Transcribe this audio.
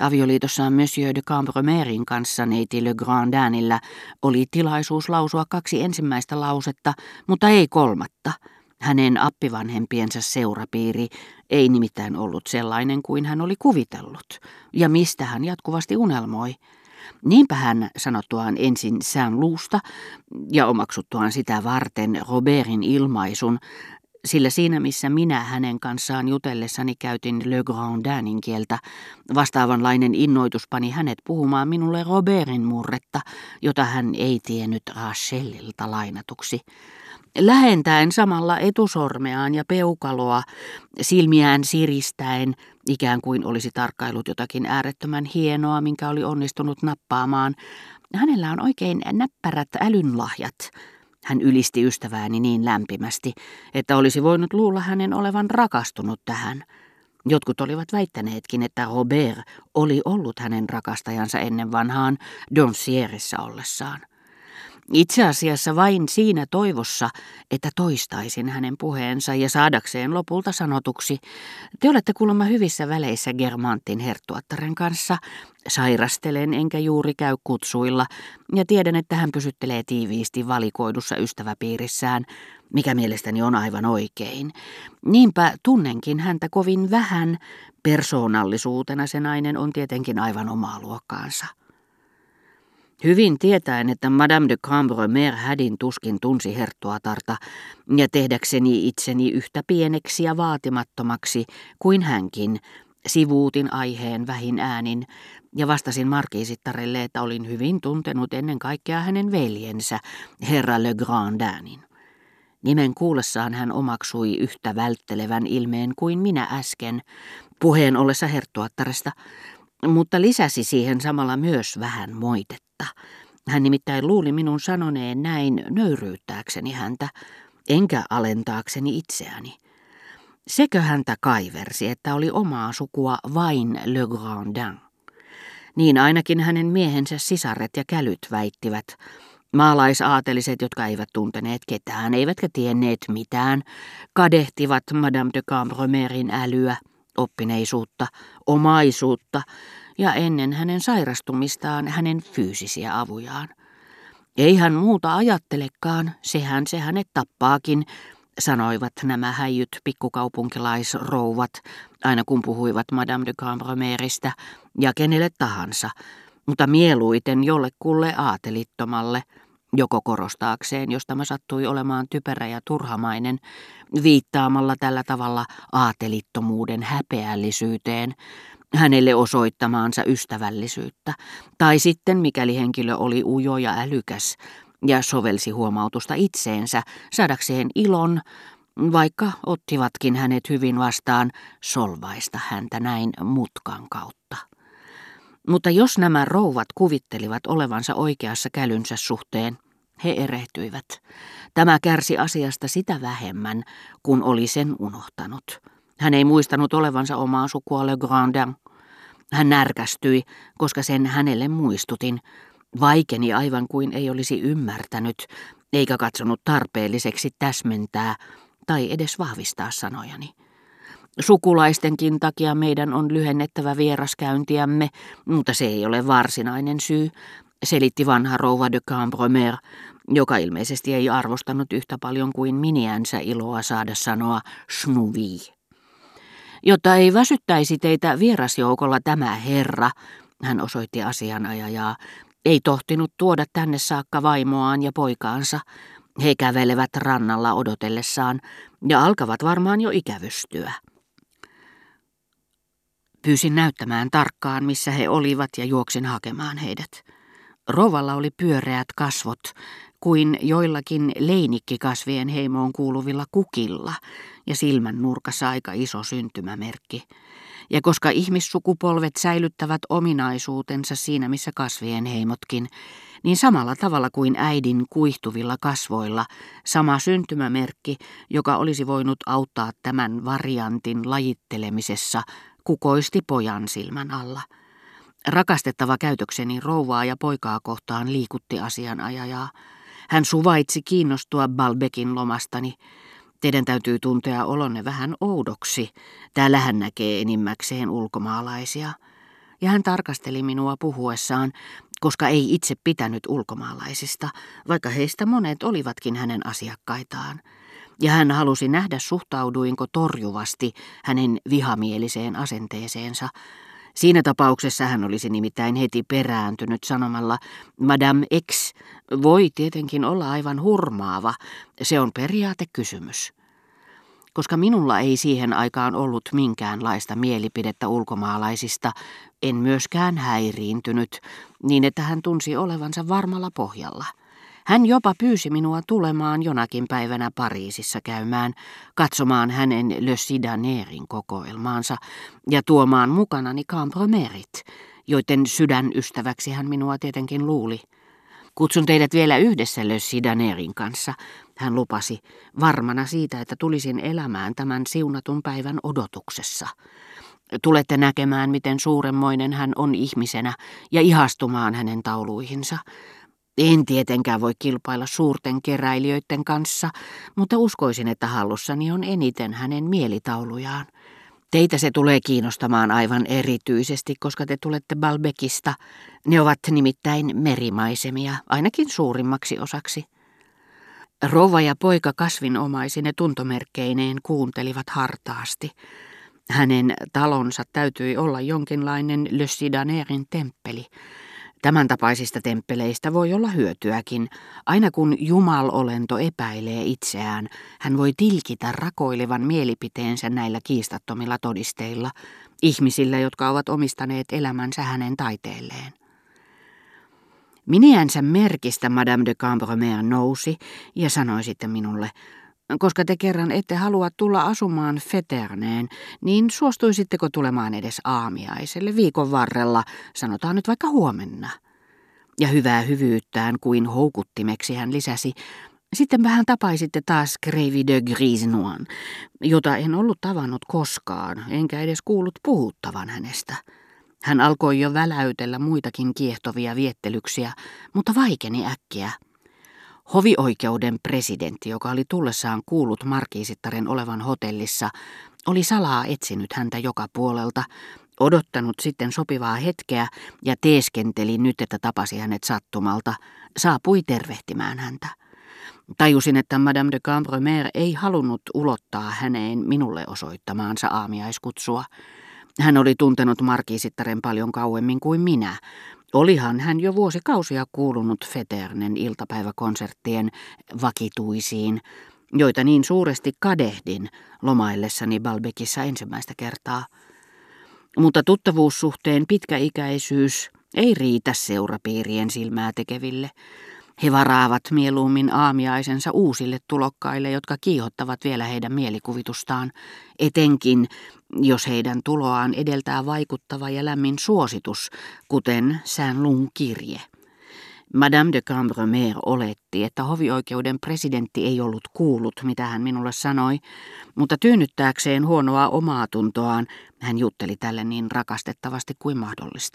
Avioliitossaan Monsieur de Cambromerin kanssa neiti Le Grandinillä oli tilaisuus lausua kaksi ensimmäistä lausetta, mutta ei kolmatta. Hänen appivanhempiensa seurapiiri ei nimittäin ollut sellainen kuin hän oli kuvitellut, ja mistä hän jatkuvasti unelmoi. Niinpä hän sanottuaan ensin sään luusta ja omaksuttuaan sitä varten Robertin ilmaisun, sillä siinä missä minä hänen kanssaan jutellessani käytin Le Grandinin kieltä, vastaavanlainen innoitus pani hänet puhumaan minulle Robertin murretta, jota hän ei tiennyt Rachelilta lainatuksi. Lähentäen samalla etusormeaan ja peukaloa, silmiään siristäen, ikään kuin olisi tarkkailut jotakin äärettömän hienoa, minkä oli onnistunut nappaamaan. Hänellä on oikein näppärät älynlahjat, hän ylisti ystävääni niin lämpimästi, että olisi voinut luulla hänen olevan rakastunut tähän. Jotkut olivat väittäneetkin, että Robert oli ollut hänen rakastajansa ennen vanhaan Doncierissa ollessaan. Itse asiassa vain siinä toivossa, että toistaisin hänen puheensa ja saadakseen lopulta sanotuksi, te olette kuulemma hyvissä väleissä Germantin herttuattaren kanssa, sairastelen enkä juuri käy kutsuilla ja tiedän, että hän pysyttelee tiiviisti valikoidussa ystäväpiirissään, mikä mielestäni on aivan oikein. Niinpä tunnenkin häntä kovin vähän, persoonallisuutena se nainen on tietenkin aivan omaa luokkaansa. Hyvin tietäen, että Madame de Cambremer hädin tuskin tunsi herttuatarta ja tehdäkseni itseni yhtä pieneksi ja vaatimattomaksi kuin hänkin, sivuutin aiheen vähin äänin ja vastasin markiisittarelle, että olin hyvin tuntenut ennen kaikkea hänen veljensä, herra Le Grandinin. Nimen kuullessaan hän omaksui yhtä välttelevän ilmeen kuin minä äsken, puheen ollessa herttuattaresta, mutta lisäsi siihen samalla myös vähän moitetta. Hän nimittäin luuli minun sanoneen näin nöyryyttääkseni häntä, enkä alentaakseni itseäni. Sekö häntä kaiversi, että oli omaa sukua vain Le Grandin? Niin ainakin hänen miehensä sisaret ja kälyt väittivät. Maalaisaateliset, jotka eivät tunteneet ketään, eivätkä tienneet mitään, kadehtivat Madame de Cambromerin älyä oppineisuutta, omaisuutta ja ennen hänen sairastumistaan hänen fyysisiä avujaan. Ei hän muuta ajattelekaan, sehän se hänet tappaakin, sanoivat nämä häijyt pikkukaupunkilaisrouvat, aina kun puhuivat Madame de Cambromeristä ja kenelle tahansa, mutta mieluiten jollekulle aatelittomalle – joko korostaakseen, jos tämä sattui olemaan typerä ja turhamainen, viittaamalla tällä tavalla aatelittomuuden häpeällisyyteen, hänelle osoittamaansa ystävällisyyttä, tai sitten mikäli henkilö oli ujo ja älykäs ja sovelsi huomautusta itseensä saadakseen ilon, vaikka ottivatkin hänet hyvin vastaan solvaista häntä näin mutkan kautta. Mutta jos nämä rouvat kuvittelivat olevansa oikeassa kälynsä suhteen, he erehtyivät. Tämä kärsi asiasta sitä vähemmän, kun oli sen unohtanut. Hän ei muistanut olevansa omaa sukua Le Grandin. Hän närkästyi, koska sen hänelle muistutin. Vaikeni aivan kuin ei olisi ymmärtänyt, eikä katsonut tarpeelliseksi täsmentää tai edes vahvistaa sanojani. Sukulaistenkin takia meidän on lyhennettävä vieraskäyntiämme, mutta se ei ole varsinainen syy, selitti vanha rouva de Cambromer, joka ilmeisesti ei arvostanut yhtä paljon kuin miniänsä iloa saada sanoa schnuvi. Jotta ei väsyttäisi teitä vierasjoukolla tämä herra, hän osoitti asianajajaa, ei tohtinut tuoda tänne saakka vaimoaan ja poikaansa. He kävelevät rannalla odotellessaan ja alkavat varmaan jo ikävystyä. Pyysin näyttämään tarkkaan, missä he olivat ja juoksin hakemaan heidät. Rovalla oli pyöreät kasvot, kuin joillakin leinikkikasvien heimoon kuuluvilla kukilla ja silmän nurkassa aika iso syntymämerkki. Ja koska ihmissukupolvet säilyttävät ominaisuutensa siinä missä kasvien heimotkin, niin samalla tavalla kuin äidin kuihtuvilla kasvoilla sama syntymämerkki, joka olisi voinut auttaa tämän variantin lajittelemisessa, kukoisti pojan silmän alla. Rakastettava käytökseni rouvaa ja poikaa kohtaan liikutti asianajajaa. Hän suvaitsi kiinnostua Balbekin lomastani. Teidän täytyy tuntea olonne vähän oudoksi. Täällä hän näkee enimmäkseen ulkomaalaisia. ja hän tarkasteli minua puhuessaan, koska ei itse pitänyt ulkomaalaisista, vaikka heistä monet olivatkin hänen asiakkaitaan. Ja hän halusi nähdä suhtauduinko torjuvasti hänen vihamieliseen asenteeseensa. Siinä tapauksessa hän olisi nimittäin heti perääntynyt sanomalla, Madame X voi tietenkin olla aivan hurmaava, se on periaatekysymys koska minulla ei siihen aikaan ollut minkäänlaista mielipidettä ulkomaalaisista, en myöskään häiriintynyt, niin että hän tunsi olevansa varmalla pohjalla. Hän jopa pyysi minua tulemaan jonakin päivänä Pariisissa käymään, katsomaan hänen Le Sidanerin kokoelmaansa ja tuomaan mukanani Cambromerit, joiden sydänystäväksi hän minua tietenkin luuli. Kutsun teidät vielä yhdessä Le Sidanerin kanssa, hän lupasi, varmana siitä, että tulisin elämään tämän siunatun päivän odotuksessa. Tulette näkemään, miten suuremmoinen hän on ihmisenä ja ihastumaan hänen tauluihinsa. En tietenkään voi kilpailla suurten keräilijöiden kanssa, mutta uskoisin, että hallussani on eniten hänen mielitaulujaan. Teitä se tulee kiinnostamaan aivan erityisesti, koska te tulette Balbekista. Ne ovat nimittäin merimaisemia, ainakin suurimmaksi osaksi. Rouva ja poika kasvinomaisine tuntomerkkeineen kuuntelivat hartaasti. Hänen talonsa täytyi olla jonkinlainen Le Sidanerin temppeli. Tämän tapaisista temppeleistä voi olla hyötyäkin. Aina kun jumalolento epäilee itseään, hän voi tilkitä rakoilevan mielipiteensä näillä kiistattomilla todisteilla, ihmisillä, jotka ovat omistaneet elämänsä hänen taiteelleen. Miniänsä merkistä Madame de Cambromer nousi ja sanoi sitten minulle, koska te kerran ette halua tulla asumaan Feterneen, niin suostuisitteko tulemaan edes aamiaiselle viikon varrella, sanotaan nyt vaikka huomenna. Ja hyvää hyvyyttään kuin houkuttimeksi hän lisäsi, sitten vähän tapaisitte taas Greivi de Grisnoin, jota en ollut tavannut koskaan, enkä edes kuullut puhuttavan hänestä. Hän alkoi jo väläytellä muitakin kiehtovia viettelyksiä, mutta vaikeni äkkiä. Hovioikeuden presidentti, joka oli tullessaan kuullut markiisittaren olevan hotellissa, oli salaa etsinyt häntä joka puolelta, odottanut sitten sopivaa hetkeä ja teeskenteli nyt, että tapasi hänet sattumalta, saapui tervehtimään häntä. Tajusin, että Madame de Cambremer ei halunnut ulottaa häneen minulle osoittamaansa aamiaiskutsua. Hän oli tuntenut markiisittaren paljon kauemmin kuin minä. Olihan hän jo vuosikausia kuulunut Feternen iltapäiväkonserttien vakituisiin, joita niin suuresti kadehdin lomaillessani Balbekissa ensimmäistä kertaa. Mutta tuttavuussuhteen pitkäikäisyys ei riitä seurapiirien silmää tekeville. He varaavat mieluummin aamiaisensa uusille tulokkaille, jotka kiihottavat vielä heidän mielikuvitustaan, etenkin jos heidän tuloaan edeltää vaikuttava ja lämmin suositus, kuten Saint-Lung kirje. Madame de Cambremer oletti, että hovioikeuden presidentti ei ollut kuullut, mitä hän minulle sanoi, mutta tyynnyttääkseen huonoa omaa tuntoaan, hän jutteli tälle niin rakastettavasti kuin mahdollista.